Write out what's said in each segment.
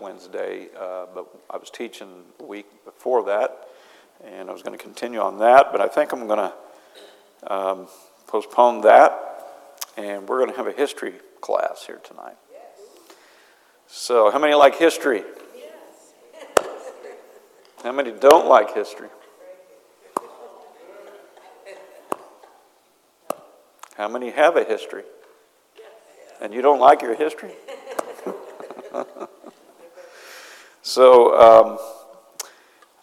Wednesday, uh, but I was teaching the week before that, and I was going to continue on that, but I think I'm going to um, postpone that, and we're going to have a history class here tonight. So, how many like history? How many don't like history? How many have a history? And you don't like your history? so, um,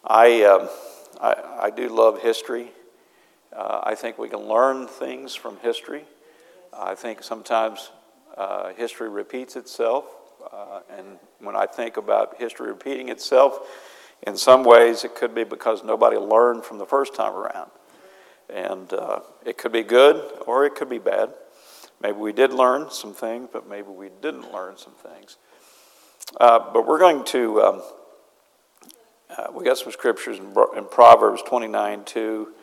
I, um, I, I do love history. Uh, I think we can learn things from history. I think sometimes uh, history repeats itself. Uh, and when I think about history repeating itself, in some ways it could be because nobody learned from the first time around. And uh, it could be good or it could be bad. Maybe we did learn some things, but maybe we didn't learn some things. Uh, but we're going to, um, uh, we got some scriptures in, in Proverbs 29 2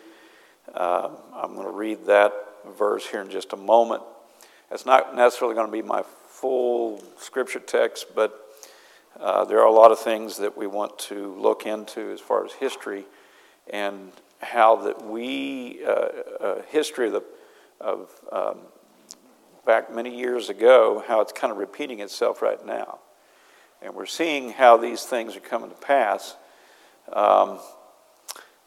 uh, I'm going to read that verse here in just a moment. It's not necessarily going to be my full scripture text, but uh, there are a lot of things that we want to look into as far as history and how that we, uh, uh history of, the, of um, back many years ago, how it's kind of repeating itself right now. And we're seeing how these things are coming to pass. Um,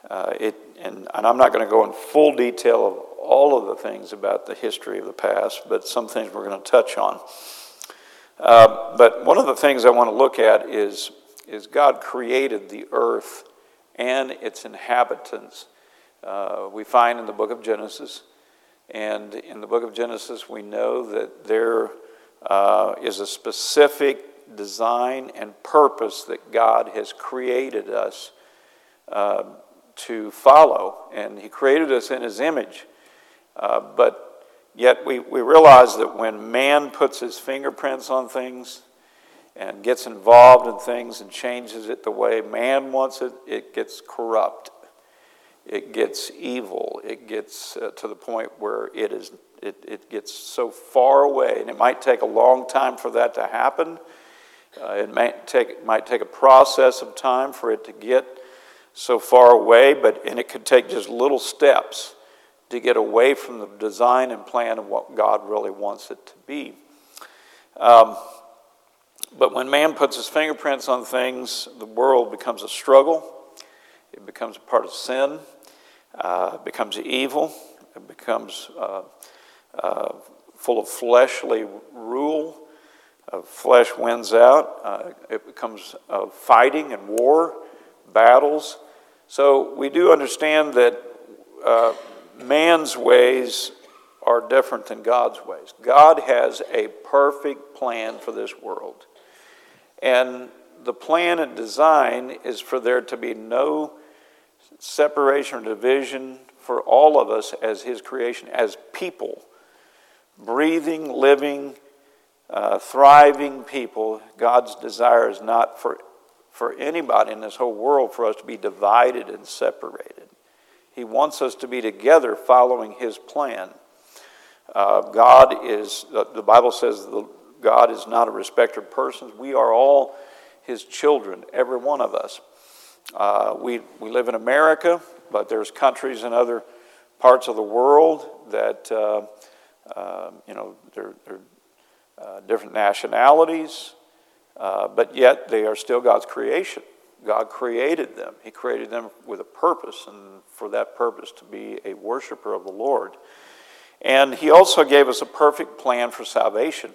uh, it, and, and I'm not going to go in full detail of all of the things about the history of the past, but some things we're going to touch on. Uh, but one of the things I want to look at is, is God created the earth and its inhabitants. Uh, we find in the book of Genesis, and in the book of Genesis, we know that there uh, is a specific design and purpose that God has created us uh, to follow, and He created us in His image. Uh, but yet we, we realize that when man puts his fingerprints on things and gets involved in things and changes it the way man wants it, it gets corrupt. It gets evil. It gets uh, to the point where it, is, it, it gets so far away, and it might take a long time for that to happen. Uh, it might take, might take a process of time for it to get so far away, but and it could take just little steps to get away from the design and plan of what God really wants it to be. Um, but when man puts his fingerprints on things, the world becomes a struggle. It becomes a part of sin. Uh, it becomes evil. It becomes uh, uh, full of fleshly rule. Uh, flesh wins out. Uh, it becomes uh, fighting and war, battles. So we do understand that uh, man's ways are different than God's ways. God has a perfect plan for this world. And the plan and design is for there to be no separation or division for all of us as His creation, as people, breathing, living, uh, thriving people. God's desire is not for for anybody in this whole world for us to be divided and separated. He wants us to be together following His plan. Uh, God is, the Bible says the, God is not a respecter of persons. We are all His children, every one of us. Uh, we, we live in America, but there's countries in other parts of the world that, uh, uh you know, they're, they're uh, different nationalities, uh, but yet they are still God's creation. God created them. He created them with a purpose, and for that purpose to be a worshiper of the Lord. And He also gave us a perfect plan for salvation.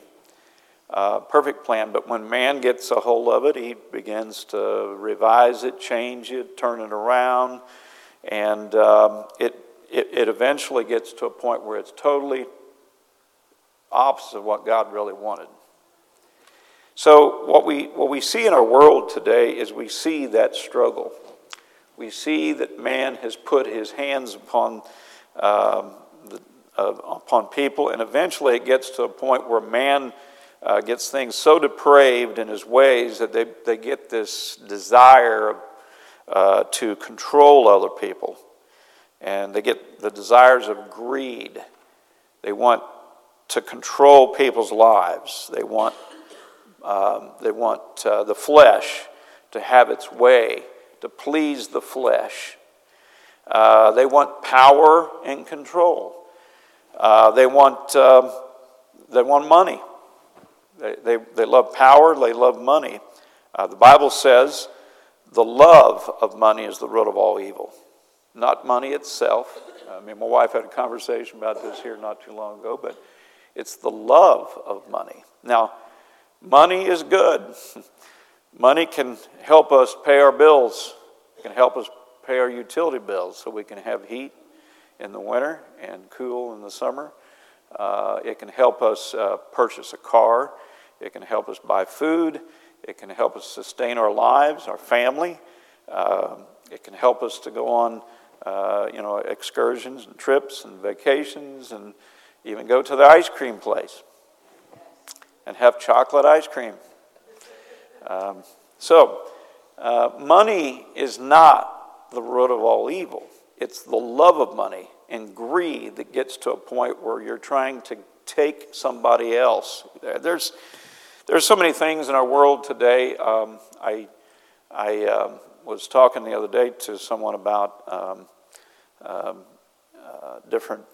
Uh, perfect plan, but when man gets a hold of it, he begins to revise it, change it, turn it around, and um, it, it, it eventually gets to a point where it's totally opposite of what God really wanted. So, what we, what we see in our world today is we see that struggle. We see that man has put his hands upon, um, the, uh, upon people, and eventually it gets to a point where man uh, gets things so depraved in his ways that they, they get this desire uh, to control other people. And they get the desires of greed. They want to control people's lives. They want, um, they want uh, the flesh to have its way, to please the flesh. Uh, they want power and control. Uh, they, want, um, they want money. They, they, they love power, they love money. Uh, the Bible says the love of money is the root of all evil, not money itself. I mean, my wife had a conversation about this here not too long ago, but it's the love of money. Now, money is good. money can help us pay our bills, it can help us pay our utility bills so we can have heat in the winter and cool in the summer. Uh, it can help us uh, purchase a car. It can help us buy food. It can help us sustain our lives, our family. Uh, it can help us to go on, uh, you know, excursions and trips and vacations and even go to the ice cream place and have chocolate ice cream. Um, so, uh, money is not the root of all evil. It's the love of money and greed that gets to a point where you're trying to take somebody else. There's, there's so many things in our world today. Um, I, I um, was talking the other day to someone about um, um uh, different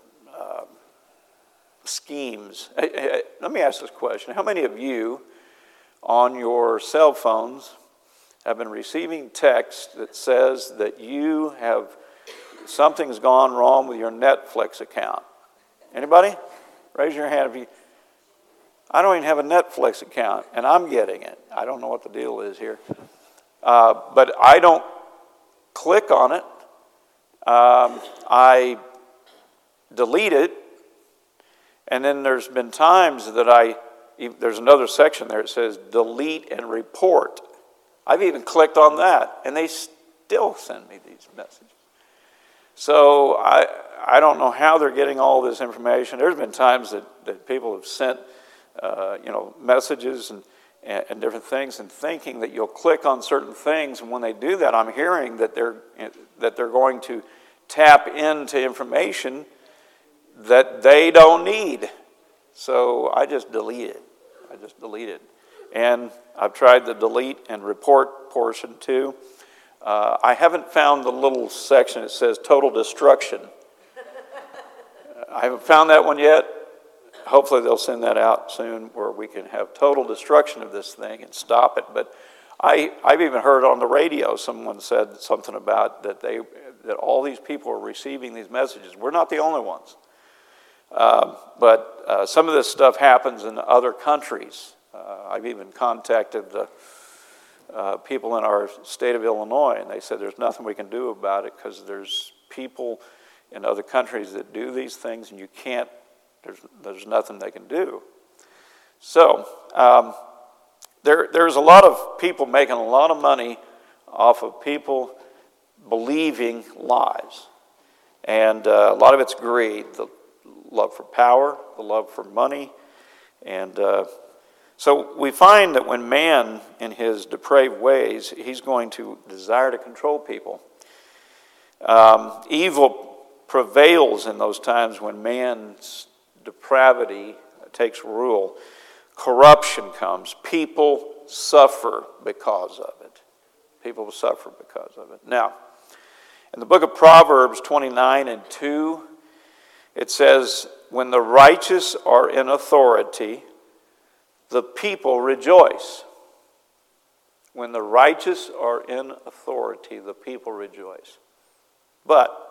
schemes. Let me ask this question How many of you on your cell phones have been receiving text that says that you have something's gone wrong with your Netflix account? Anybody? Raise your hand if you I don't even have a Netflix account, and I'm getting it. I don't know what the deal is here. Uh, but I don't click on it. Um, I delete it. And then there's been times that I, there's another section there that says delete and report. I've even clicked on that, and they still send me these messages. So I, I don't know how they're getting all this information. There's been times that, that people have sent uh, you know, messages and, and, different things and thinking that you'll click on certain things. And when they do that, I'm hearing that they're, that they're going to tap into information that they don't need. So I just delete it. I just delete it. And I've tried the delete and report portion too. Uh, I haven't found the little section that says total destruction. I haven't found that one yet hopefully they'll send that out soon where we can have total destruction of this thing and stop it. But I, I've even heard on the radio someone said something about that they that all these people are receiving these messages. We're not the only ones. Uh, but uh, some of this stuff happens in other countries. Uh, I've even contacted the uh, people in our state of Illinois, and they said there's nothing we can do about it because there's people in other countries that do these things, and you can't there's, there's nothing they can do. So, um, there, there's a lot of people making a lot of money off of people believing lies. And uh, a lot of it's greed, the love for power, the love for money. And uh, so we find that when man, in his depraved ways, he's going to desire to control people. Um, evil prevails in those times when man's depravity takes rule, corruption comes. People suffer because of it. People suffer because of it. Now, in the book of Proverbs 29 and 2, it says, When the righteous are in authority, the people rejoice. When the righteous are in authority, the people rejoice. But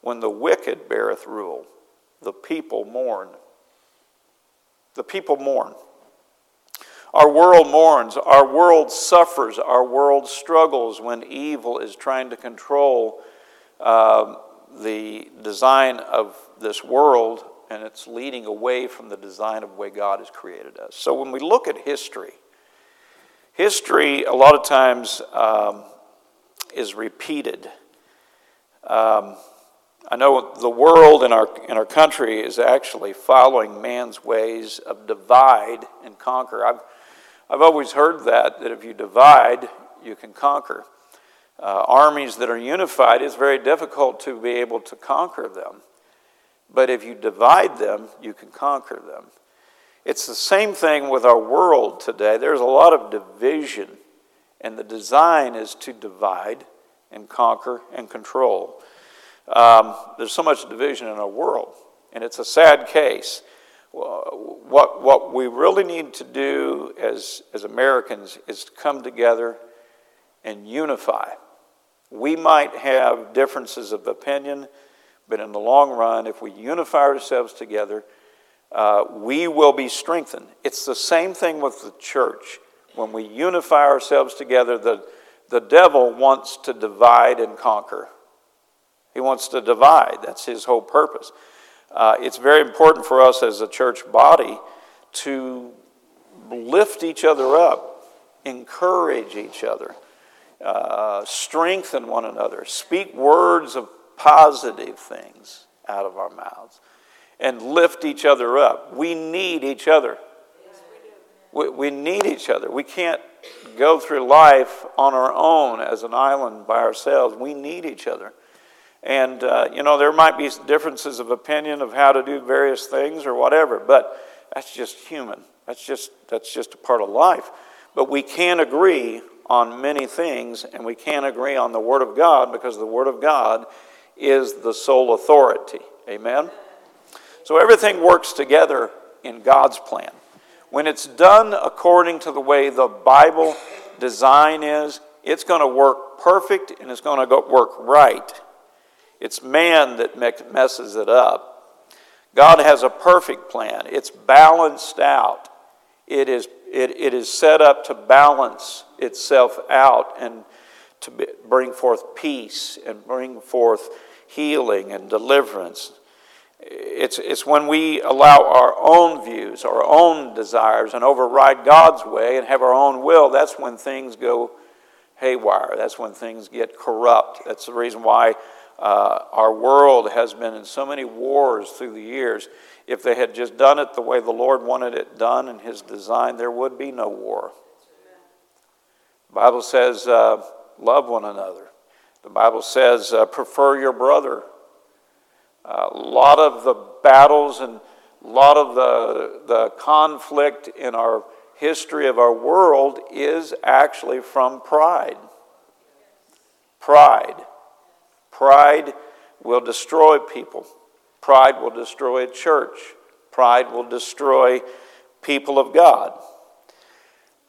when the wicked beareth rule, the people mourn. The people mourn. Our world mourns. Our world suffers. Our world struggles when evil is trying to control uh, the design of this world and it's leading away from the design of the way God has created us. So when we look at history, History, a lot of times, um, is repeated. Um, I know the world in our, in our country is actually following man's ways of divide and conquer. I've, I've always heard that, that if you divide, you can conquer. Uh, armies that are unified, it's very difficult to be able to conquer them. But if you divide them, you can conquer them. It's the same thing with our world today. There's a lot of division, and the design is to divide and conquer and control. Um, there's so much division in our world, and it's a sad case. What, what we really need to do as, as Americans is to come together and unify. We might have differences of opinion, but in the long run, if we unify ourselves together, uh, we will be strengthened. It's the same thing with the church. When we unify ourselves together, the, the devil wants to divide and conquer. He wants to divide. That's his whole purpose. Uh, it's very important for us as a church body to lift each other up, encourage each other, uh, strengthen one another, speak words of positive things out of our mouths, and lift each other up. We need each other. We, we need each other. We can't go through life on our own as an island by ourselves. We need each other. And, uh, you know, there might be differences of opinion of how to do various things or whatever, but that's just human. That's just, that's just a part of life. But we can agree on many things, and we can't agree on the Word of God because the Word of God is the sole authority. Amen? So everything works together in God's plan. When it's done according to the way the Bible design is, it's going to work perfect and it's going to work right. It's man that messes it up. God has a perfect plan. It's balanced out. It is, it, it is set up to balance itself out and to bring forth peace and bring forth healing and deliverance. It's, it's when we allow our own views, our own desires, and override God's way and have our own will, that's when things go haywire. That's when things get corrupt. That's the reason why uh, our world has been in so many wars through the years. If they had just done it the way the Lord wanted it done in His design, there would be no war. The Bible says, uh, love one another. The Bible says, uh, prefer your brother. A lot of the battles and a lot of the, the conflict in our history of our world is actually from pride. Pride. Pride will destroy people. Pride will destroy a church. Pride will destroy people of God.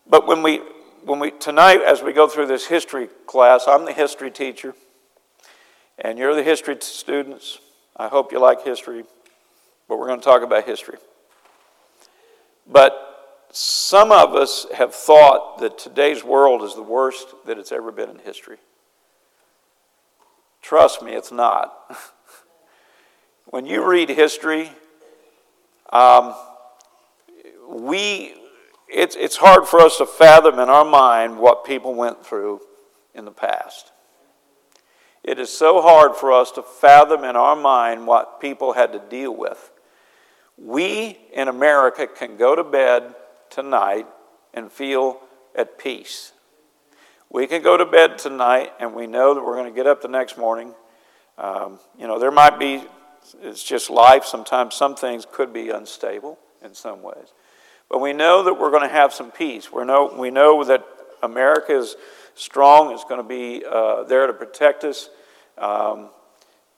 But when we, when we tonight, as we go through this history class, I'm the history teacher, and you're the history students. I hope you like history, but we're going to talk about history. But some of us have thought that today's world is the worst that it's ever been in history. Trust me, it's not. when you read history, um, we, it's, it's hard for us to fathom in our mind what people went through in the past. It is so hard for us to fathom in our mind what people had to deal with. We in America can go to bed tonight and feel at peace. We can go to bed tonight and we know that we're going to get up the next morning. Um, you know, there might be, it's just life. Sometimes some things could be unstable in some ways. But we know that we're going to have some peace. We know, we know that America is strong, it's going to be uh, there to protect us. Um,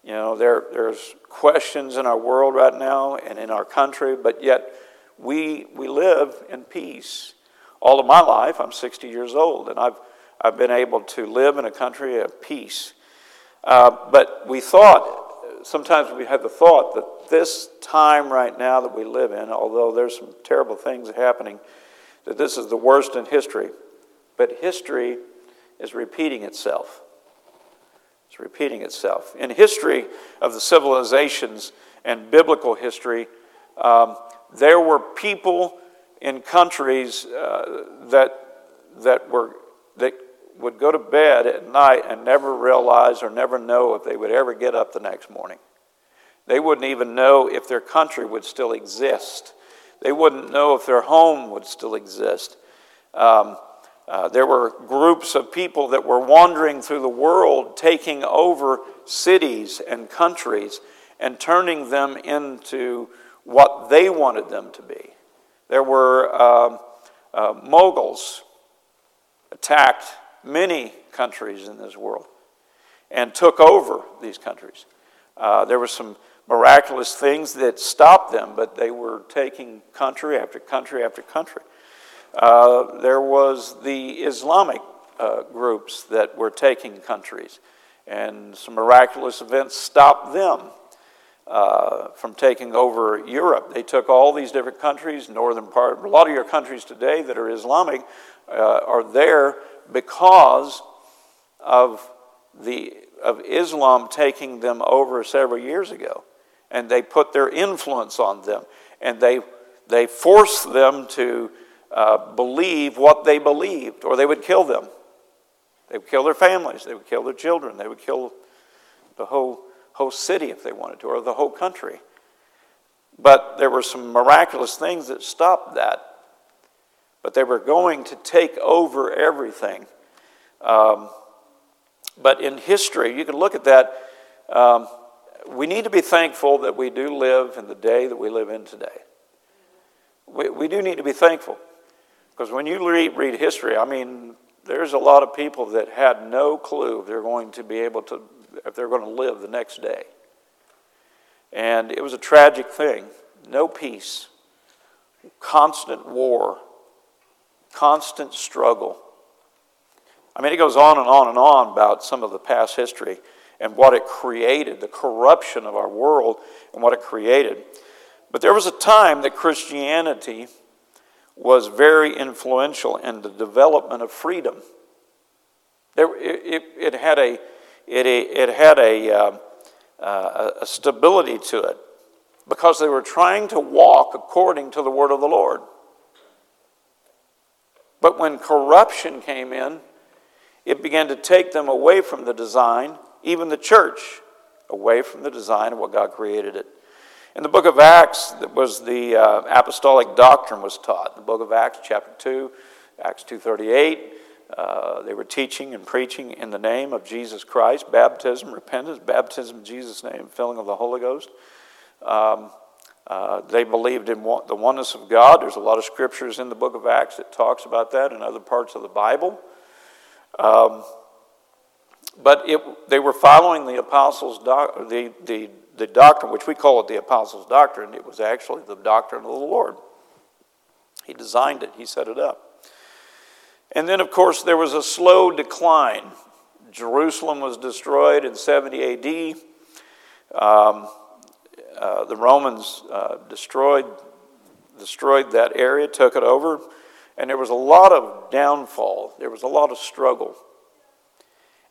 you know, there, there's questions in our world right now and in our country, but yet we, we live in peace. All of my life, I'm 60 years old, and I've I've been able to live in a country of peace. Uh, but we thought, sometimes we had the thought that this time right now that we live in, although there's some terrible things happening, that this is the worst in history. But history is repeating itself. It's repeating itself. In history of the civilizations and biblical history, um, there were people in countries uh, that that were that would go to bed at night and never realize or never know if they would ever get up the next morning. They wouldn't even know if their country would still exist. They wouldn't know if their home would still exist. Um, uh, there were groups of people that were wandering through the world, taking over cities and countries and turning them into what they wanted them to be. There were uh, uh, moguls attacked many countries in this world and took over these countries. Uh, there were some miraculous things that stopped them, but they were taking country after country after country. Uh, there was the Islamic uh, groups that were taking countries, and some miraculous events stopped them uh, from taking over Europe. They took all these different countries, northern part, a lot of your countries today that are Islamic uh, are there because of the of Islam taking them over several years ago, and they put their influence on them, and they they forced them to uh, believe what they believed, or they would kill them. They would kill their families. They would kill their children. They would kill the whole whole city if they wanted to, or the whole country. But there were some miraculous things that stopped that. But they were going to take over everything. Um, but in history, you can look at that. Um, we need to be thankful that we do live in the day that we live in today. We, we do need to be thankful. Because when you read, read history, I mean, there's a lot of people that had no clue if they're going to be able to if they're going to live the next day. And it was a tragic thing. No peace, constant war, constant struggle. I mean, it goes on and on and on about some of the past history and what it created, the corruption of our world and what it created. But there was a time that Christianity was very influential in the development of freedom. There, it, it, it had a it, it had a, uh, uh, a stability to it because they were trying to walk according to the word of the Lord. But when corruption came in, it began to take them away from the design, even the church, away from the design of what God created it. In the book of Acts, that was the uh, apostolic doctrine was taught. The book of Acts, chapter 2, Acts 2.38, uh, they were teaching and preaching in the name of Jesus Christ, baptism, repentance, baptism in Jesus' name, filling of the Holy Ghost. Um, uh, they believed in one, the oneness of God. There's a lot of scriptures in the book of Acts that talks about that and other parts of the Bible. Um, but it, they were following the apostles' the, the, the doctrine, which we call it the apostles' doctrine. It was actually the doctrine of the Lord. He designed it, he set it up. And then, of course, there was a slow decline. Jerusalem was destroyed in 70 AD. Um, uh, the Romans uh, destroyed, destroyed that area, took it over, and there was a lot of downfall. There was a lot of struggle.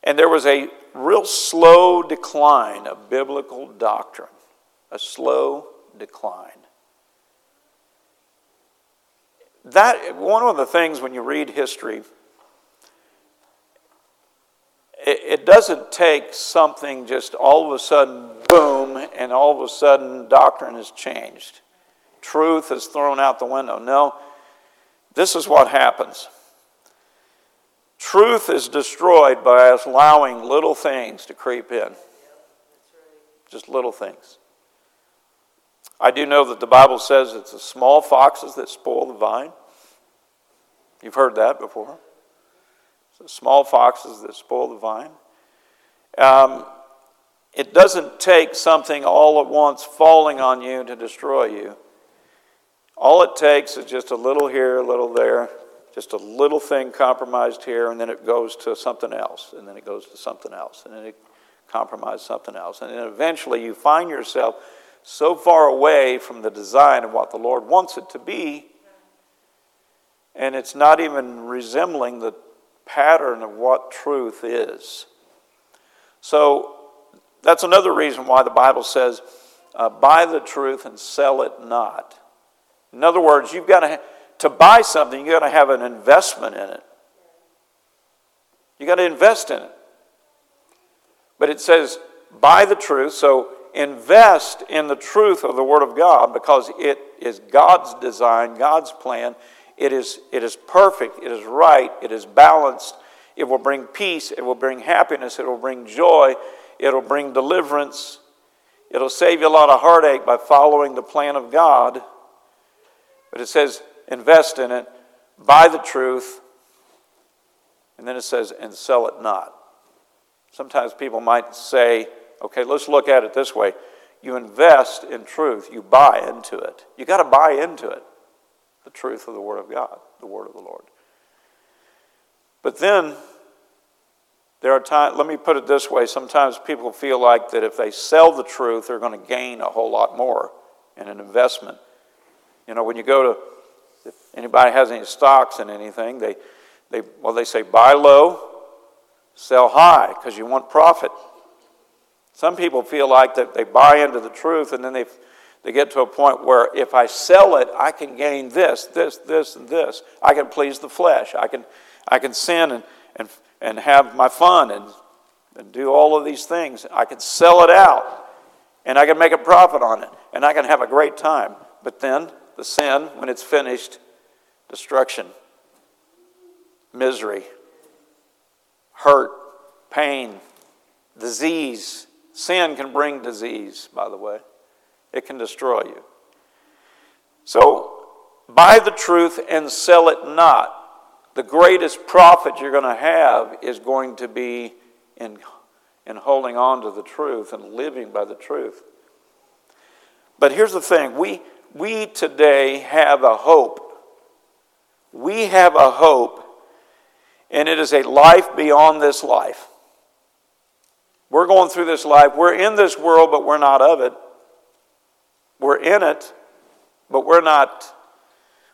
And there was a real slow decline of biblical doctrine, a slow decline. that one of the things when you read history, it, it doesn't take something just all of a sudden boom, and all of a sudden doctrine has changed. Truth is thrown out the window. No, this is what happens. Truth is destroyed by us allowing little things to creep in. Just little things. I do know that the Bible says it's the small foxes that spoil the vine. You've heard that before. It's the small foxes that spoil the vine. Um, it doesn't take something all at once falling on you to destroy you. All it takes is just a little here, a little there, just a little thing compromised here, and then it goes to something else, and then it goes to something else, and then it compromises something else. And then eventually you find yourself so far away from the design of what the Lord wants it to be, and it's not even resembling the pattern of what truth is. So that's another reason why the Bible says, uh, buy the truth and sell it not. In other words, you've got to, to buy something, you've got to have an investment in it. You got to invest in it. But it says, buy the truth. So invest in the truth of the Word of God because it is God's design, God's plan. It is, it is perfect, it is right, it is balanced. It will bring peace, it will bring happiness, it will bring joy, it will bring deliverance. It'll save you a lot of heartache by following the plan of God. But it says, invest in it, buy the truth, and then it says, and sell it not. Sometimes people might say, okay, let's look at it this way. You invest in truth, you buy into it. You got to buy into it, the truth of the Word of God, the Word of the Lord. But then, there are times, let me put it this way sometimes people feel like that if they sell the truth, they're going to gain a whole lot more in an investment. You know, when you go to, anybody has any stocks in anything, they, they well, they say buy low, sell high because you want profit. Some people feel like that they buy into the truth and then they, they get to a point where if I sell it, I can gain this, this, this, and this. I can please the flesh. I can, I can sin and, and, and have my fun and, and do all of these things. I can sell it out and I can make a profit on it and I can have a great time. But then the sin, when it's finished, destruction, misery, hurt, pain, disease. Sin can bring disease, by the way, it can destroy you. So, buy the truth and sell it not. The greatest profit you're going to have is going to be in, in holding on to the truth and living by the truth. But here's the thing we, we today have a hope. We have a hope and it is a life beyond this life. We're going through this life. We're in this world, but we're not of it. We're in it, but we're not,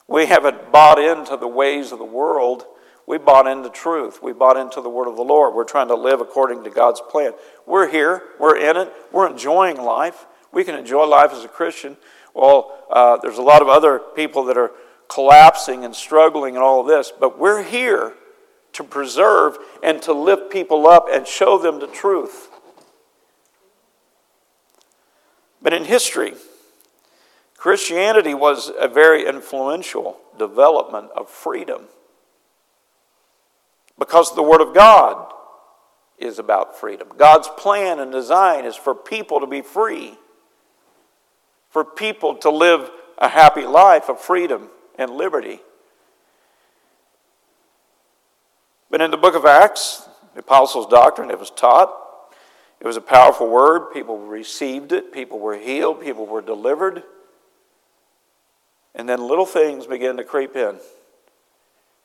we haven't bought into the ways of the world. We bought into truth. We bought into the word of the Lord. We're trying to live according to God's plan. We're here. We're in it. We're enjoying life. We can enjoy life as a Christian. Well, uh, there's a lot of other people that are collapsing and struggling and all of this, but we're here to preserve and to lift people up and show them the truth. But in history, Christianity was a very influential development of freedom because the Word of God is about freedom. God's plan and design is for people to be free, for people to live a happy life of freedom and liberty. But in the book of Acts, the apostles' doctrine, it was taught. It was a powerful word. People received it. People were healed. People were delivered. And then little things began to creep in.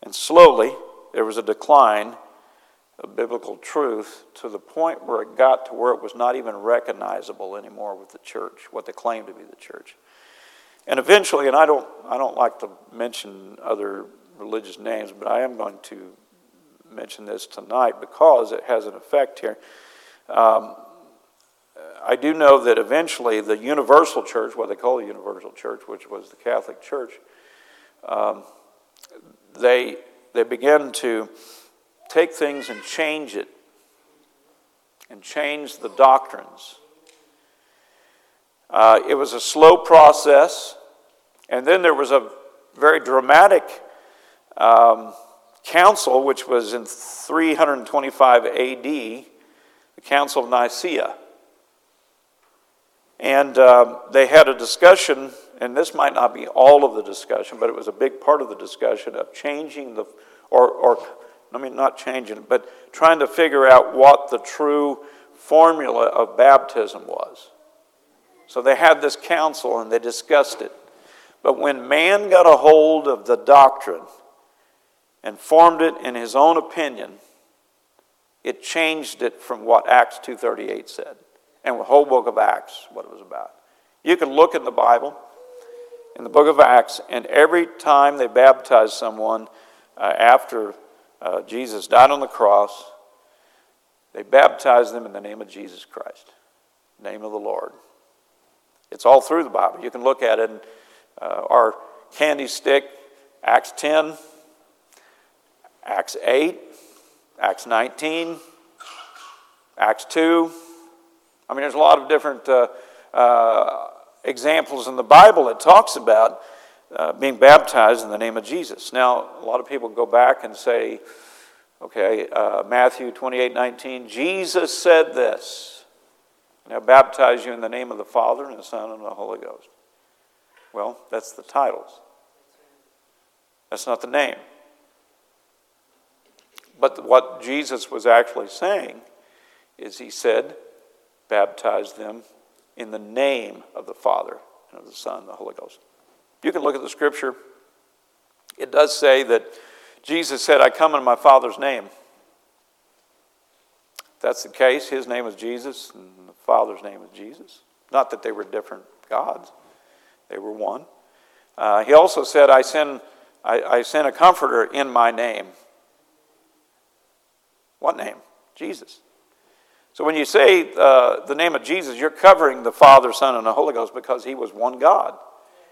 And slowly, there was a decline of biblical truth to the point where it got to where it was not even recognizable anymore with the church, what they claimed to be the church. And eventually, and I don't, I don't like to mention other religious names, but I am going to mention this tonight because it has an effect here. Um, I do know that eventually the universal church, what they call the universal church, which was the Catholic Church, um, they, they began to take things and change it and change the doctrines. Uh, it was a slow process, and then there was a very dramatic um, council, which was in 325 AD, the Council of Nicaea. And uh, they had a discussion, and this might not be all of the discussion, but it was a big part of the discussion of changing the, or, or I mean, not changing but trying to figure out what the true formula of baptism was. So they had this council and they discussed it. But when man got a hold of the doctrine, and formed it in his own opinion, it changed it from what Acts 2:38 said. And the whole book of Acts, what it was about. You can look in the Bible, in the book of Acts, and every time they baptized someone uh, after uh, Jesus died on the cross, they baptized them in the name of Jesus Christ, name of the Lord. It's all through the Bible. You can look at it. Uh, our candy stick, Acts 10, Acts 8, Acts 19, Acts 2. I mean, there's a lot of different uh, uh, examples in the Bible that talks about uh, being baptized in the name of Jesus. Now, a lot of people go back and say, okay, uh, Matthew 28 19, Jesus said this. Now, baptize you in the name of the Father and the Son and the Holy Ghost. Well, that's the titles. That's not the name. But what Jesus was actually saying is he said, baptize them in the name of the Father and of the Son and the Holy Ghost. You can look at the scripture. It does say that Jesus said, I come in my Father's name. If that's the case, his name is Jesus and Father's name is Jesus. Not that they were different gods, they were one. Uh, he also said, I send, I, I send a comforter in my name. What name? Jesus. So when you say uh, the name of Jesus, you're covering the Father, Son, and the Holy Ghost because he was one God.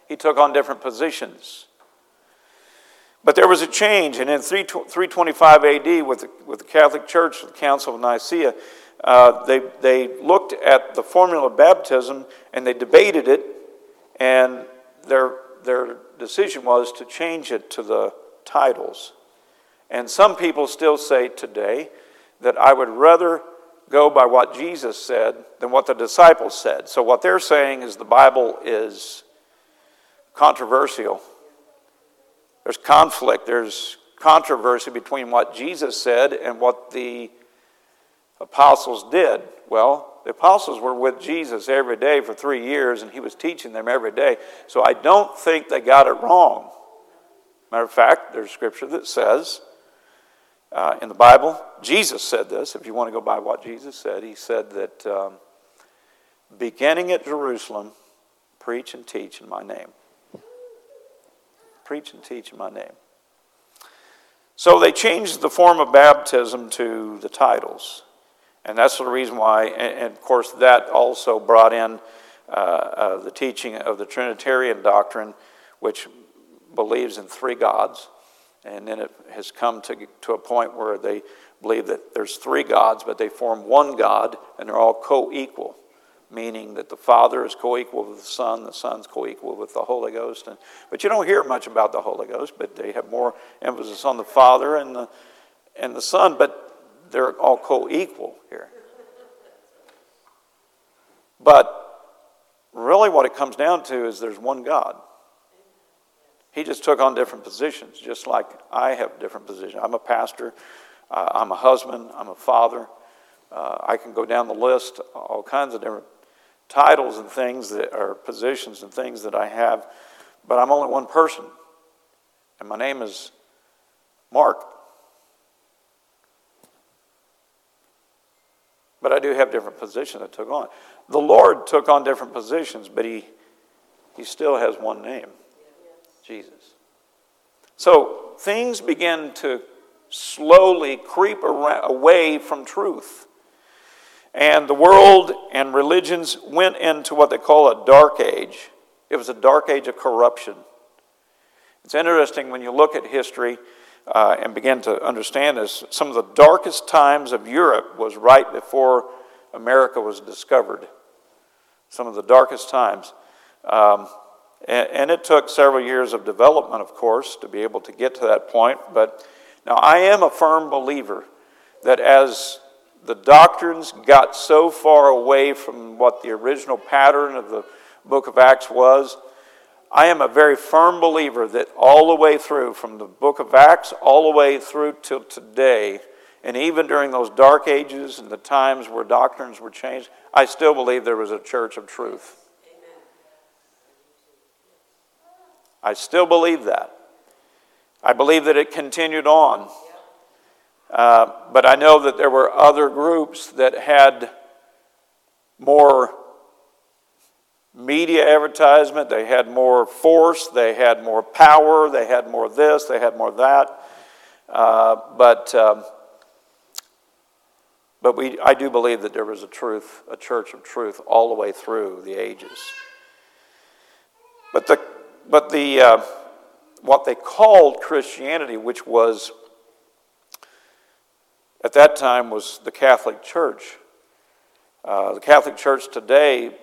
He took on different positions. But there was a change, and in 325 AD, with the, with the Catholic Church, the Council of Nicaea, uh, they, they looked at the formula of baptism and they debated it, and their, their decision was to change it to the titles. And some people still say today that I would rather go by what Jesus said than what the disciples said. So, what they're saying is the Bible is controversial. There's conflict, there's controversy between what Jesus said and what the apostles did. Well, the apostles were with Jesus every day for three years, and he was teaching them every day. So I don't think they got it wrong. Matter of fact, there's scripture that says uh, in the Bible, Jesus said this. If you want to go by what Jesus said, he said that um, beginning at Jerusalem, preach and teach in my name preach and teach in my name. So they changed the form of baptism to the titles. And that's the reason why, and, of course, that also brought in uh, uh, the teaching of the Trinitarian doctrine, which believes in three gods. And then it has come to, to a point where they believe that there's three gods, but they form one God, and they're all co equal meaning that the Father is co equal with the Son, the Son's co equal with the Holy Ghost. And, but you don't hear much about the Holy Ghost, but they have more emphasis on the Father and the, and the Son, but they're all co equal here. But really, what it comes down to is there's one God. He just took on different positions, just like I have different positions. I'm a pastor, uh, I'm a husband, I'm a father. Uh, I can go down the list, all kinds of different titles and things that are positions and things that I have, but I'm only one person. And my name is Mark. But I do have different positions I took on. The Lord took on different positions, but he, he still has one name Jesus. So things begin to slowly creep away from truth. And the world and religions went into what they call a dark age. It was a dark age of corruption. It's interesting when you look at history uh, and begin to understand this. Some of the darkest times of Europe was right before America was discovered. Some of the darkest times. Um, and, and it took several years of development, of course, to be able to get to that point. But now I am a firm believer that as the doctrines got so far away from what the original pattern of the book of Acts was. I am a very firm believer that all the way through, from the book of Acts all the way through till today, and even during those dark ages and the times where doctrines were changed, I still believe there was a church of truth. I still believe that. I believe that it continued on. Uh, but I know that there were other groups that had more media advertisement, they had more force, they had more power, they had more this, they had more that. Uh, but um, but we, I do believe that there was a truth, a church of truth, all the way through the ages. But the, but the, uh, what they called Christianity, which was at that time was the Catholic Church. Uh, the Catholic Church today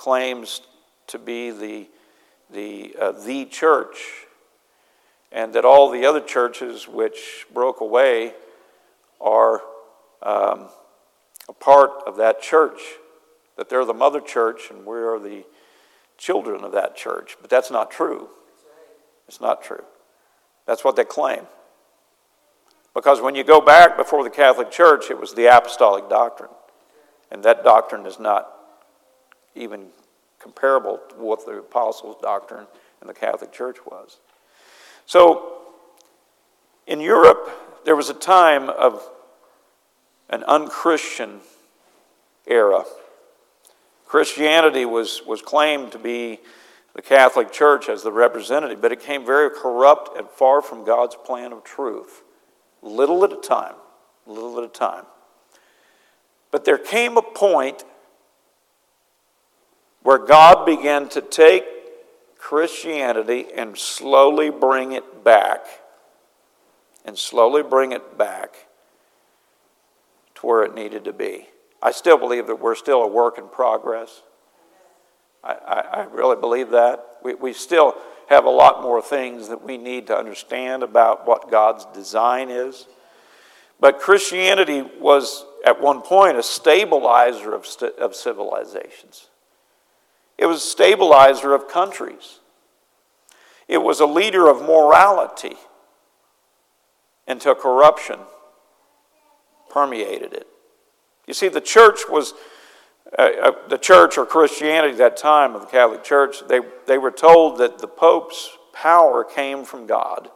claims to be the, the, uh, the church, and that all the other churches which broke away are um, a part of that church, that they're the mother church and we're the children of that church. But that's not true. It's not true. That's what they claim. Because when you go back before the Catholic Church, it was the apostolic doctrine. And that doctrine is not even comparable to what the apostles' doctrine in the Catholic Church was. So, in Europe, there was a time of an unchristian era. Christianity was, was claimed to be the Catholic Church as the representative, but it came very corrupt and far from God's plan of truth, little at a time, little at a time. But there came a point where God began to take Christianity and slowly bring it back, and slowly bring it back to where it needed to be. I still believe that we're still a work in progress. I, I, I really believe that. We, we still have a lot more things that we need to understand about what God's design is. But Christianity was, at one point, a stabilizer of, of civilizations, it was a stabilizer of countries, it was a leader of morality until corruption permeated it. You see, the church was, uh, uh, the church or Christianity at that time of the Catholic Church, they, they were told that the Pope's power came from God.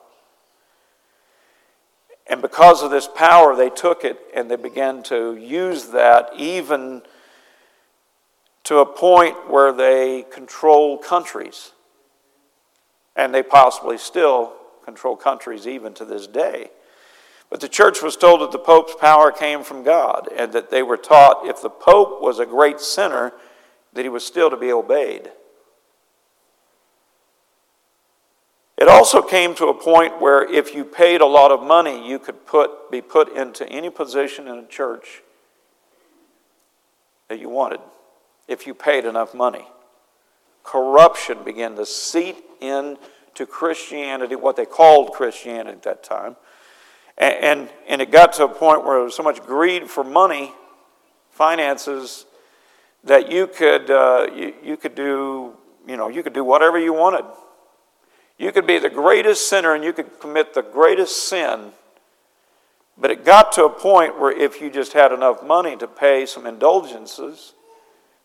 And because of this power, they took it and they began to use that even to a point where they control countries. And they possibly still control countries even to this day. But the church was told that the Pope's power came from God, and that they were taught if the Pope was a great sinner, that he was still to be obeyed. It also came to a point where if you paid a lot of money, you could put, be put into any position in a church that you wanted if you paid enough money. Corruption began to seep into Christianity, what they called Christianity at that time. And, and, and it got to a point where there was so much greed for money, finances, that you could, uh, you, you could do, you know, you could do whatever you wanted. You could be the greatest sinner and you could commit the greatest sin. But it got to a point where if you just had enough money to pay some indulgences,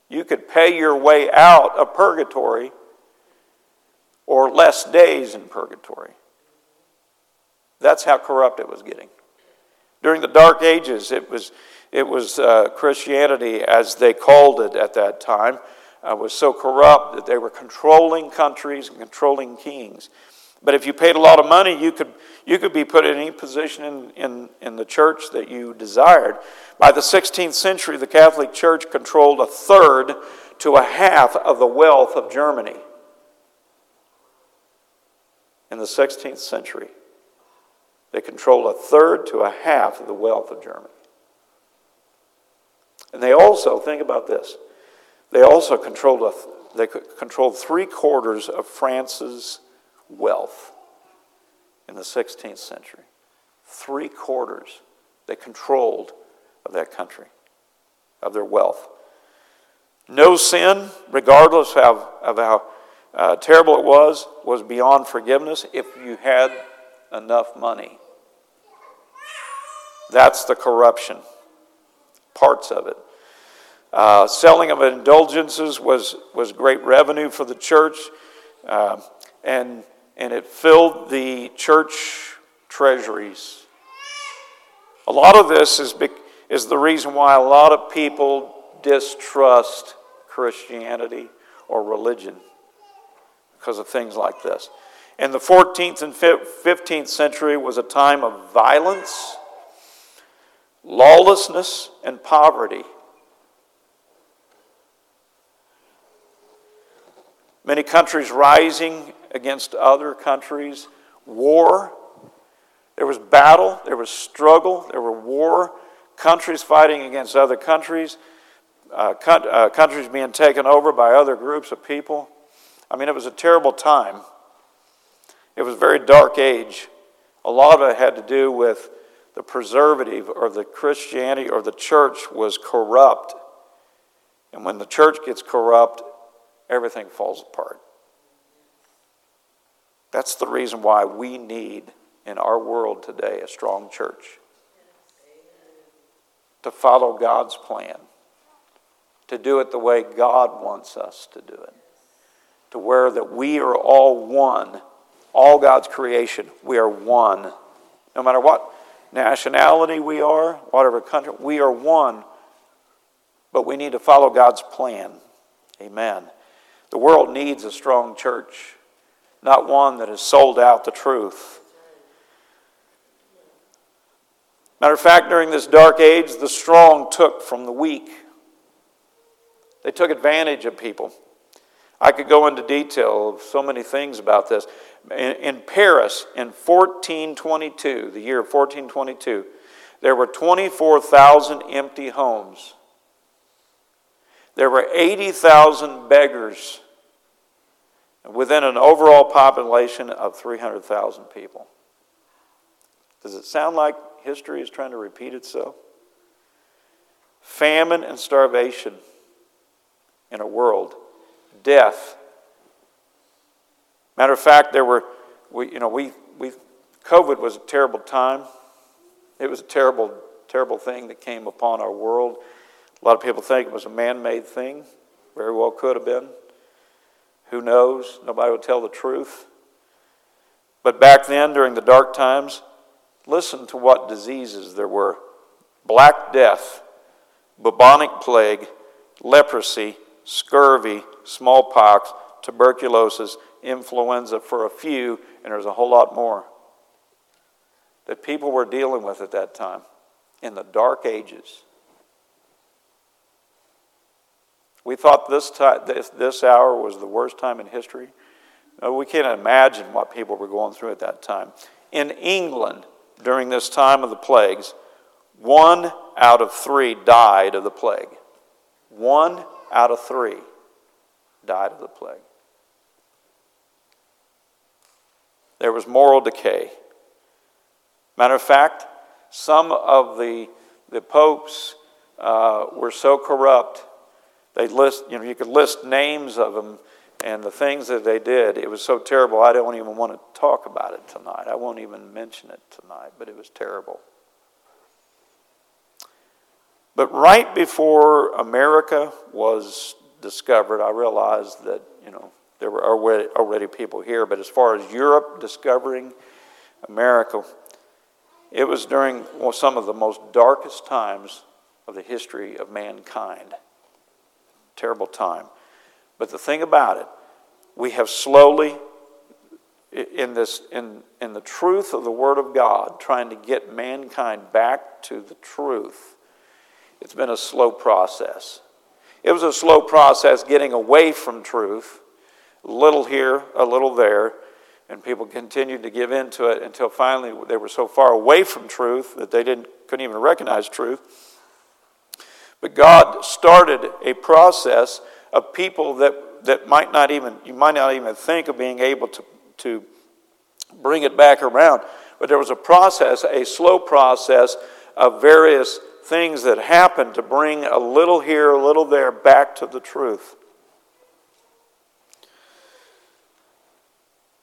you could pay your way out of purgatory or less days in purgatory. That's how corrupt it was getting. During the Dark Ages, it was, it was uh, Christianity, as they called it at that time, uh, was so corrupt that they were controlling countries and controlling kings. But if you paid a lot of money, you could, you could be put in any position in, in, in the church that you desired. By the 16th century, the Catholic Church controlled a third to a half of the wealth of Germany. In the 16th century, they controlled a third to a half of the wealth of Germany. And they also, think about this, they also controlled, a, they controlled three quarters of France's wealth in the 16th century. Three quarters they controlled of that country, of their wealth. No sin, regardless of, of how uh, terrible it was, was beyond forgiveness if you had enough money. That's the corruption, parts of it. Uh, selling of indulgences was, was great revenue for the church, uh, and, and it filled the church treasuries. A lot of this is, is the reason why a lot of people distrust Christianity or religion because of things like this. And the 14th and 15th century was a time of violence, lawlessness, and poverty. Many countries rising against other countries, war. There was battle, there was struggle, there were war, countries fighting against other countries, uh, uh, countries being taken over by other groups of people. I mean, it was a terrible time. It was a very dark age. A lot of it had to do with the preservative or the Christianity or the church was corrupt. And when the church gets corrupt, everything falls apart. That's the reason why we need in our world today a strong church. To follow God's plan, to do it the way God wants us to do it, to where that we are all one, all God's creation, we are one. No matter what nationality we are, whatever country, we are one, but we need to follow God's plan. Amen. The world needs a strong church, not one that has sold out the truth. Matter of fact, during this dark age, the strong took from the weak. They took advantage of people. I could go into detail of so many things about this. In, in, Paris, in 1422, the year of 1422, there were 24,000 empty homes. There were 80,000 beggars within an overall population of 300,000 people. Does it sound like history is trying to repeat itself? Famine and starvation in a world, death. Matter of fact, there were, we, you know, we, we, COVID was a terrible time. It was a terrible, terrible thing that came upon our world. A lot of people think it was a man made thing. Very well could have been. Who knows? Nobody would tell the truth. But back then, during the dark times, listen to what diseases there were Black Death, bubonic plague, leprosy, scurvy, smallpox, tuberculosis, influenza, for a few, and there's a whole lot more that people were dealing with at that time in the dark ages. We thought this, time, this, this hour was the worst time in history. No, we can't imagine what people were going through at that time. In England, during this time of the plagues, one out of three died of the plague. One out of three died of the plague. There was moral decay. Matter of fact, some of the, the popes uh, were so corrupt they list, you know, you could list names of them and the things that they did. It was so terrible, I don't even want to talk about it tonight. I won't even mention it tonight, but it was terrible. But right before America was discovered, I realized that, you know, there were already, already people here. But as far as Europe discovering America, it was during some of the most darkest times of the history of mankind terrible time. But the thing about it, we have slowly, in, this, in, in the truth of the Word of God, trying to get mankind back to the truth, it's been a slow process. It was a slow process getting away from truth, a little here, a little there, and people continued to give in to it until finally they were so far away from truth that they didn't, couldn't even recognize truth. But God started a process of people that, that might not even, you might not even think of being able to, to bring it back around. But there was a process, a slow process of various things that happened to bring a little here, a little there back to the truth.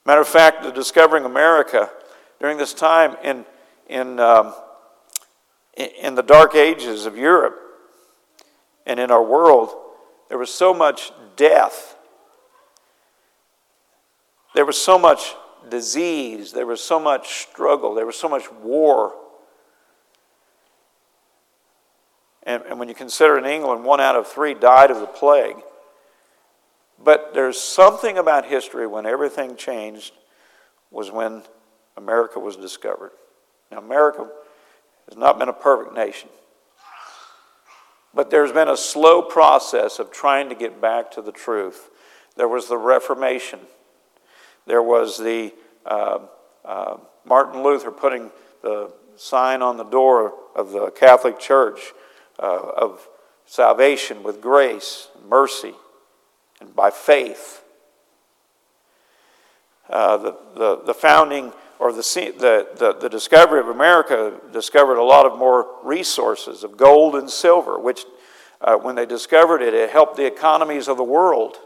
Matter of fact, the discovering America during this time in, in, um, in the dark ages of Europe, and in our world, there was so much death. There was so much disease. There was so much struggle. There was so much war. And, and when you consider in England, one out of three died of the plague. But there's something about history when everything changed was when America was discovered. Now, America has not been a perfect nation. But there's been a slow process of trying to get back to the truth. There was the Reformation. There was the uh, uh, Martin Luther putting the sign on the door of the Catholic Church uh, of salvation with grace, mercy, and by faith. Uh, the, the, the founding or the, the, the, the, discovery of America discovered a lot of more resources of gold and silver, which, uh, when they discovered it, it helped the economies of the world.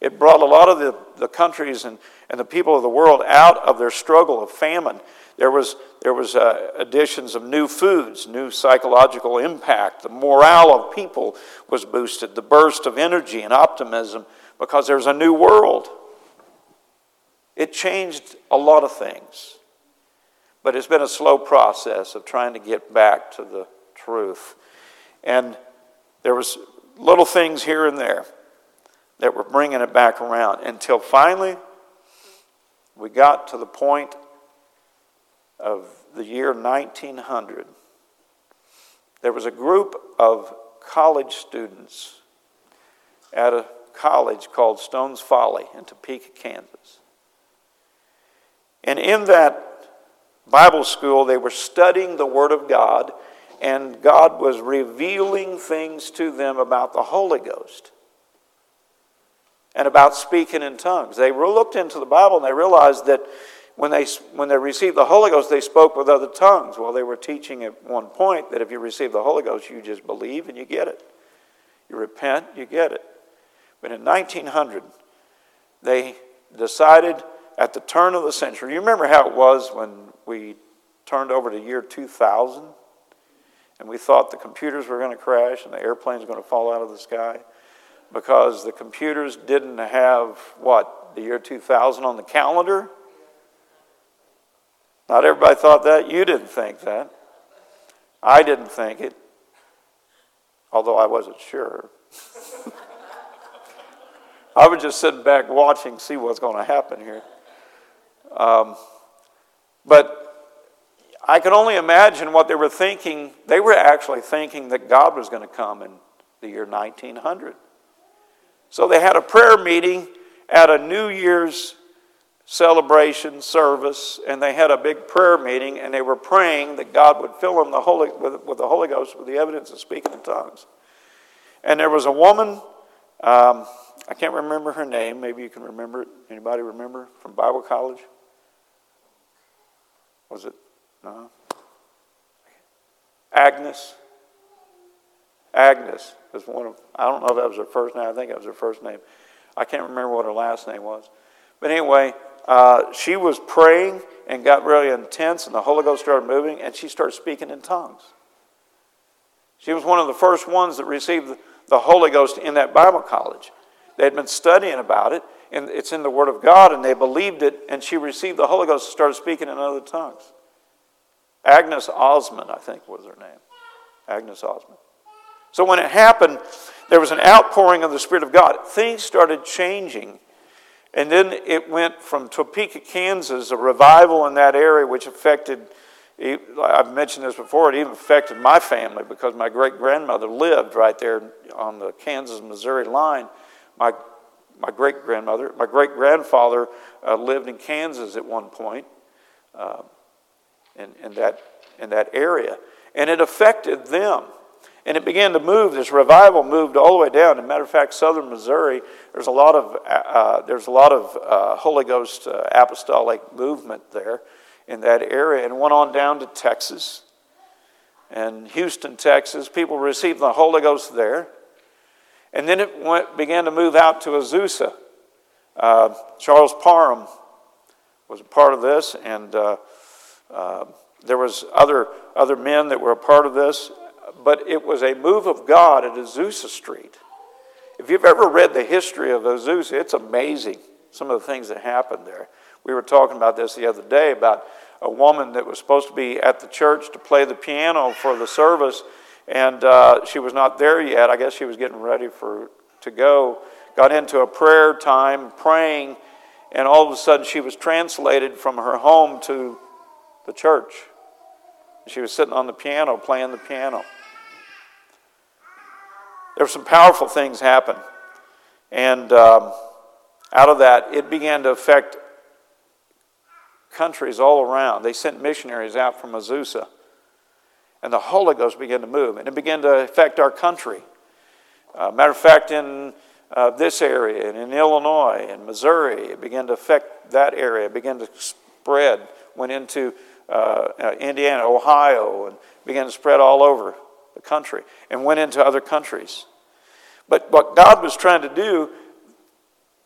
It brought a lot of the, the countries and, and the people of the world out of their struggle of famine. There was, there was uh, additions of new foods, new psychological impact. The morale of people was boosted, the burst of energy and optimism because there's a new world. It changed a lot of things, but it's been a slow process of trying to get back to the truth. And there was little things here and there that were bringing it back around until finally we got to the point of the year 1900. There was a group of college students at a college called Stones Folly in Topeka, Kansas. And in that Bible school, they were studying the Word of God, and God was revealing things to them about the Holy Ghost and about speaking in tongues. They looked into the Bible and they realized that when they, when they received the Holy Ghost, they spoke with other tongues. Well, they were teaching at one point that if you receive the Holy Ghost, you just believe and you get it. You repent, you get it. But in 1900, they decided at the turn of the century, you remember how it was when we turned over to year 2000 and we thought the computers were going to crash and the airplanes were going to fall out of the sky? Because the computers didn't have what? The year 2000 on the calendar? Not everybody thought that. You didn't think that. I didn't think it, although I wasn't sure. I was just sitting back watching, see what's going to happen here. Um, but I can only imagine what they were thinking. They were actually thinking that God was going to come in the year 1900. So they had a prayer meeting at a New Year's celebration service, and they had a big prayer meeting, and they were praying that God would fill them the Holy, with, with the Holy Ghost with the evidence of speaking in tongues. And there was a woman, um, I can't remember her name. Maybe you can remember it. Anybody remember from Bible college? Was it? No. Agnes. Agnes was one of, I don't know if that was her first name. I think that was her first name. I can't remember what her last name was. But anyway, uh, she was praying and got really intense, and the Holy Ghost started moving, and she started speaking in tongues. She was one of the first ones that received the Holy Ghost in that Bible college. They had been studying about it, and it's in the Word of God, and they believed it, and she received the Holy Ghost and started speaking in other tongues. Agnes Ozman, I think was her name. Agnes Ozman. So when it happened, there was an outpouring of the Spirit of God. Things started changing. And then it went from Topeka, Kansas, a revival in that area, which affected, I've mentioned this before, it even affected my family because my great grandmother lived right there on the Kansas Missouri line. My my great grandmother, my great grandfather uh, lived in Kansas at one point, uh, in, in, that, in that area. And it affected them. And it began to move. This revival moved all the way down. As a matter of fact, southern Missouri, there's a lot of, uh, uh there's a lot of uh, Holy Ghost apostolic movement there in that area. And went on down to Texas and Houston, Texas. People received the Holy Ghost there. And then it went, began to move out to Azusa. Uh, Charles Parham was a part of this, and uh, uh, there was other, other men that were a part of this, but it was a move of God at Azusa Street. If you've ever read the history of Azusa, it's amazing some of the things that happened there. We were talking about this the other day about a woman that was supposed to be at the church to play the piano for the service, and uh, she was not there yet. I guess she was getting ready for to go. Got into a prayer time, praying, and all of a sudden she was translated from her home to the church. She was sitting on the piano, playing the piano. There were some powerful things happen, and um, out of that, it began to affect countries all around. They sent missionaries out from Azusa. And the Holy Ghost began to move, and it began to affect our country. Uh, matter of fact, in uh, this area, and in Illinois and Missouri, it began to affect that area, it began to spread, went into uh, uh Indiana, Ohio, and began to spread all over the country, and went into other countries. But what God was trying to do,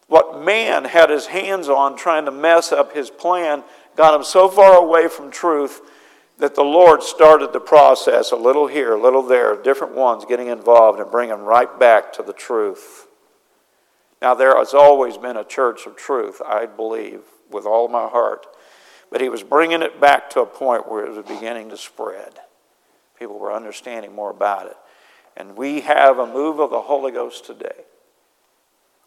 what man had his hands on trying to mess up his plan, got him so far away from truth that the Lord started the process a little here, a little there, different ones getting involved and bringing them right back to the truth. Now, there has always been a church of truth, I believe, with all my heart. But he was bringing it back to a point where it was beginning to spread. People were understanding more about it. And we have a move of the Holy Ghost today.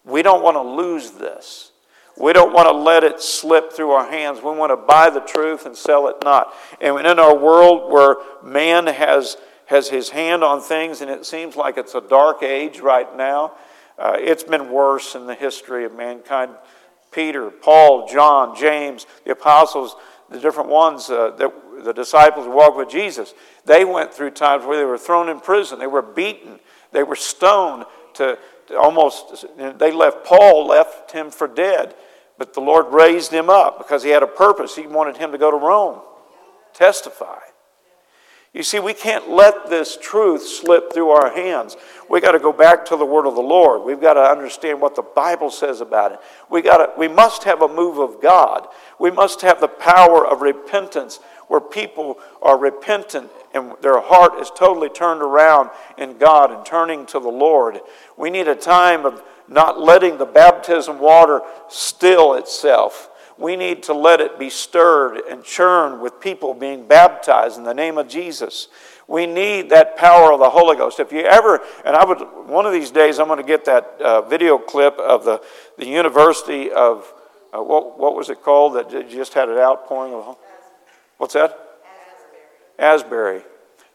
We don't want to lose this. We don't want to let it slip through our hands. We want to buy the truth and sell it not. And in our world where man has, has his hand on things and it seems like it's a dark age right now, uh, it's been worse in the history of mankind. Peter, Paul, John, James, the apostles, the different ones uh, that the disciples walked with Jesus, they went through times where they were thrown in prison, they were beaten, they were stoned to, to almost, they left, Paul left him for dead, but the Lord raised him up because he had a purpose. He wanted him to go to Rome, testify. You see, we can't let this truth slip through our hands. We got to go back to the word of the Lord. We've got to understand what the Bible says about it. We got to, we must have a move of God. We must have the power of repentance where people are repentant and their heart is totally turned around in God and turning to the Lord. We need a time of not letting the baptism water still itself we need to let it be stirred and churned with people being baptized in the name of Jesus. We need that power of the Holy Ghost. If you ever, and I would, one of these days, I'm going to get that uh, video clip of the, the University of, uh, what, what was it called that just had an outpouring of, what's that? Asbury.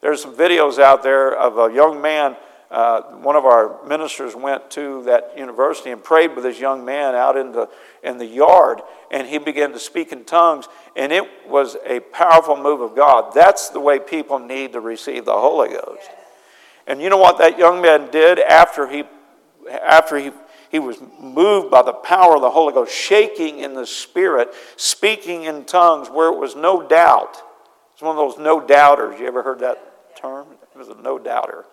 There's some videos out there of a young man uh, one of our ministers went to that university and prayed with this young man out in the, in the yard, and he began to speak in tongues, and it was a powerful move of God. That's the way people need to receive the Holy Ghost. And you know what that young man did after he, after he, he was moved by the power of the Holy Ghost, shaking in the Spirit, speaking in tongues where it was no doubt. It's one of those no doubters. You ever heard that term? It was a no doubter.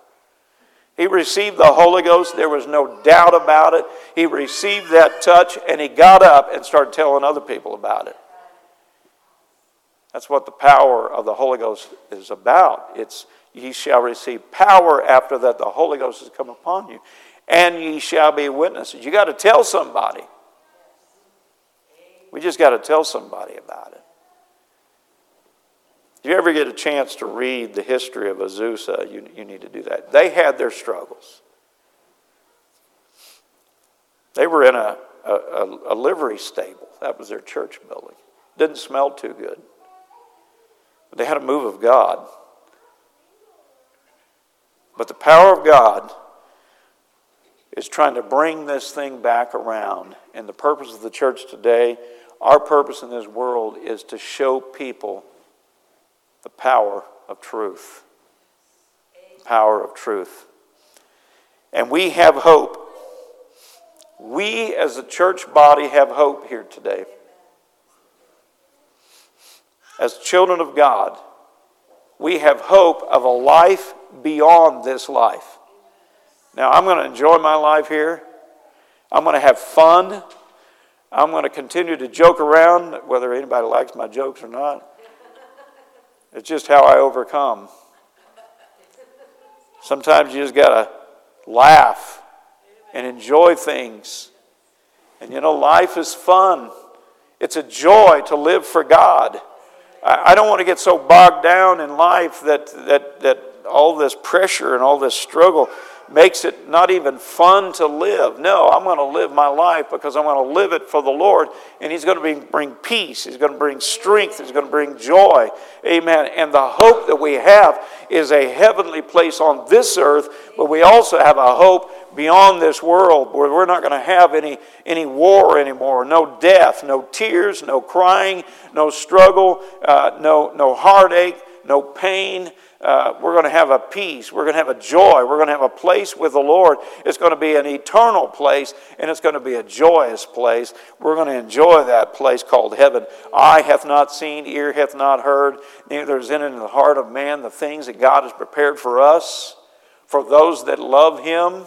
He received the Holy Ghost. There was no doubt about it. He received that touch and he got up and started telling other people about it. That's what the power of the Holy Ghost is about. It's ye shall receive power after that the Holy Ghost has come upon you, and ye shall be witnesses. You got to tell somebody. We just got to tell somebody about it. If you ever get a chance to read the history of Azusa, you, you need to do that. They had their struggles. They were in a, a, a livery stable. That was their church building. Didn't smell too good. But they had a move of God. But the power of God is trying to bring this thing back around. And the purpose of the church today, our purpose in this world, is to show people the power of truth. The power of truth. And we have hope. We as a church body have hope here today. As children of God, we have hope of a life beyond this life. Now, I'm going to enjoy my life here. I'm going to have fun. I'm going to continue to joke around, whether anybody likes my jokes or not. It's just how I overcome. Sometimes you just got to laugh and enjoy things. And you know, life is fun. It's a joy to live for God. I don't want to get so bogged down in life that, that, that all this pressure and all this struggle makes it not even fun to live. No, I'm going to live my life because I'm going to live it for the Lord, and He's going to bring, peace. He's going to bring strength. He's going to bring joy. Amen. And the hope that we have is a heavenly place on this earth, but we also have a hope beyond this world where we're not going to have any, any war anymore, no death, no tears, no crying, no struggle, uh, no, no heartache, no pain uh, we're going to have a peace. We're going to have a joy. We're going to have a place with the Lord. It's going to be an eternal place, and it's going to be a joyous place. We're going to enjoy that place called heaven. Eye hath not seen, ear hath not heard, neither is in it the heart of man the things that God has prepared for us, for those that love Him.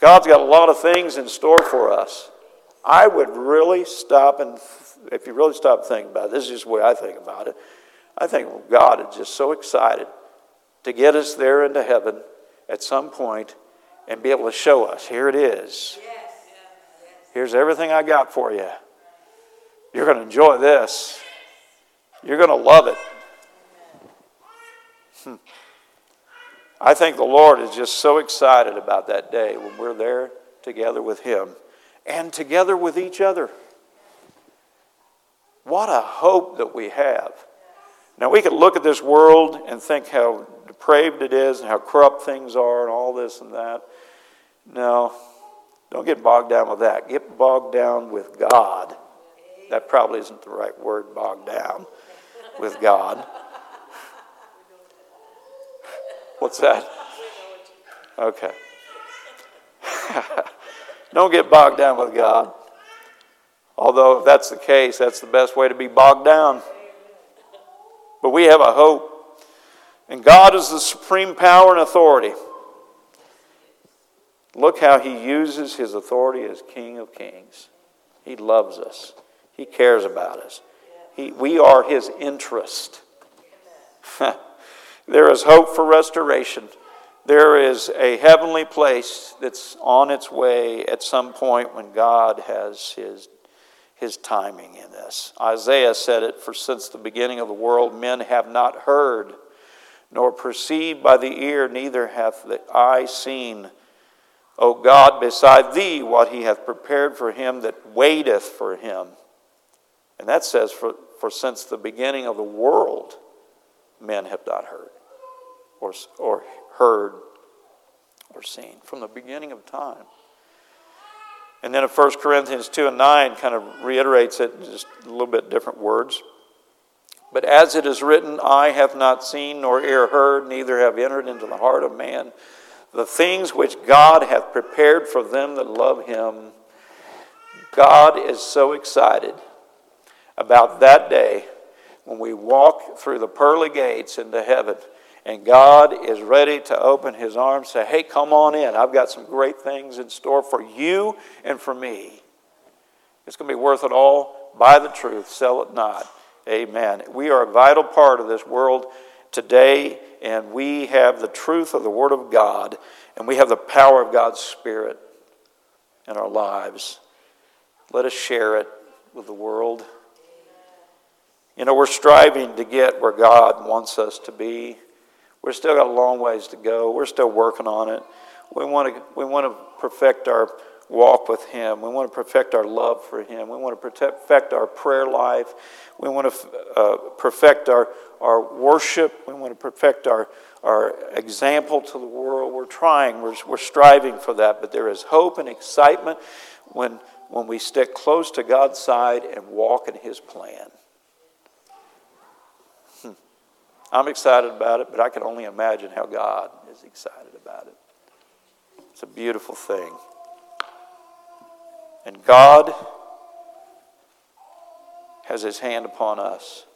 God's got a lot of things in store for us. I would really stop and, if you really stop thinking about it, this is just the way I think about it. I think God is just so excited to get us there into heaven at some point and be able to show us here it is. Here's everything I got for you. You're going to enjoy this, you're going to love it. Hmm. I think the Lord is just so excited about that day when we're there together with Him and together with each other. What a hope that we have. Now, we could look at this world and think how depraved it is and how corrupt things are and all this and that. No, don't get bogged down with that. Get bogged down with God. That probably isn't the right word, bogged down with God. What's that? Okay. don't get bogged down with God. Although, if that's the case, that's the best way to be bogged down. But we have a hope. And God is the supreme power and authority. Look how he uses his authority as King of Kings. He loves us, he cares about us. He, we are his interest. there is hope for restoration. There is a heavenly place that's on its way at some point when God has his his timing in this. Isaiah said it For since the beginning of the world, men have not heard, nor perceived by the ear, neither hath the eye seen. O God, beside thee, what he hath prepared for him that waiteth for him. And that says, For, for since the beginning of the world, men have not heard, or, or heard, or seen. From the beginning of time. And then in 1 Corinthians 2 and 9 kind of reiterates it, in just a little bit different words. But as it is written, I have not seen, nor ear heard, neither have entered into the heart of man the things which God hath prepared for them that love him. God is so excited about that day when we walk through the pearly gates into heaven and God is ready to open his arms, say, Hey, come on in. I've got some great things in store for you and for me. It's going to be worth it all. Buy the truth, sell it not. Amen. We are a vital part of this world today, and we have the truth of the Word of God, and we have the power of God's Spirit in our lives. Let us share it with the world. You know, we're striving to get where God wants us to be. We're still got a long ways to go. We're still working on it. We want to, we want to perfect our walk with Him. We want to perfect our love for Him. We want to perfect our prayer life. We want to uh, perfect our, our worship. We want to perfect our, our example to the world. We're trying, we're, we're striving for that, but there is hope and excitement when, when we stick close to God's side and walk in His plan. I'm excited about it, but I can only imagine how God is excited about it. It's a beautiful thing. And God has his hand upon us.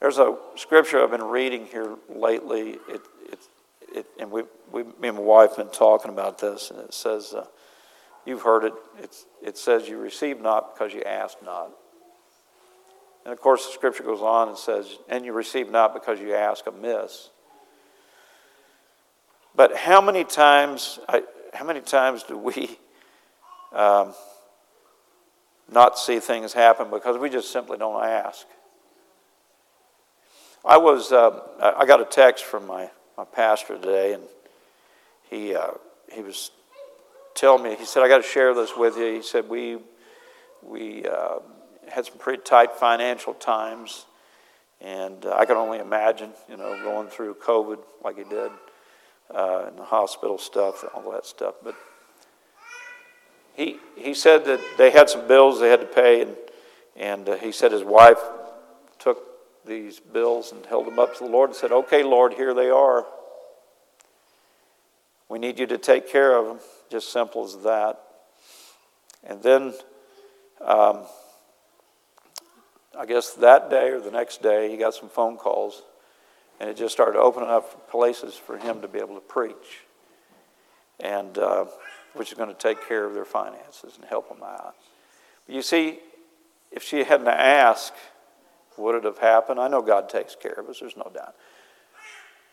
There's a scripture I've been reading here lately, it, it, it, and we, we, me and my wife have been talking about this, and it says, uh, You've heard it. It's, it says, You receive not because you ask not. And of course, the scripture goes on and says, And you receive not because you ask amiss. But how many times, how many times do we um, not see things happen because we just simply don't ask? I was, uh, I got a text from my my pastor today, and he uh, he was telling me. He said, "I got to share this with you." He said, "We we uh, had some pretty tight financial times, and uh, I can only imagine, you know, going through COVID like he did, uh, and the hospital stuff, and all that stuff." But he he said that they had some bills they had to pay, and and uh, he said his wife took these bills and held them up to the Lord and said, Okay, Lord, here they are. We need you to take care of them. Just simple as that. And then, um, I guess that day or the next day, he got some phone calls, and it just started opening up places for him to be able to preach, and uh, which is going to take care of their finances and help them out. But you see, if she hadn't asked, would it have happened? I know God takes care of us, there's no doubt.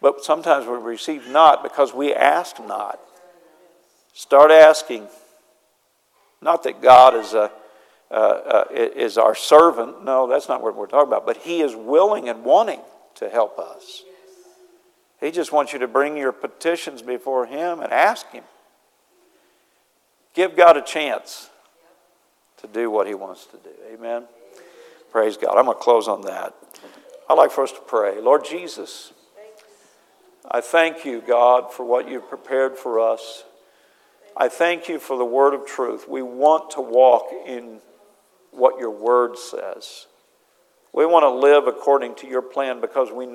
But sometimes we receive not because we ask not. Start asking. Not that God is, a, uh, is our servant. No, that's not what we're talking about. But He is willing and wanting to help us. He just wants you to bring your petitions before Him and ask Him. Give God a chance to do what He wants to do. Amen. Praise God. I'm going to close on that. I'd like for us to pray. Lord Jesus, I thank you, God, for what you've prepared for us. I thank you for the word of truth. We want to walk in what your word says. We want to live according to your plan because we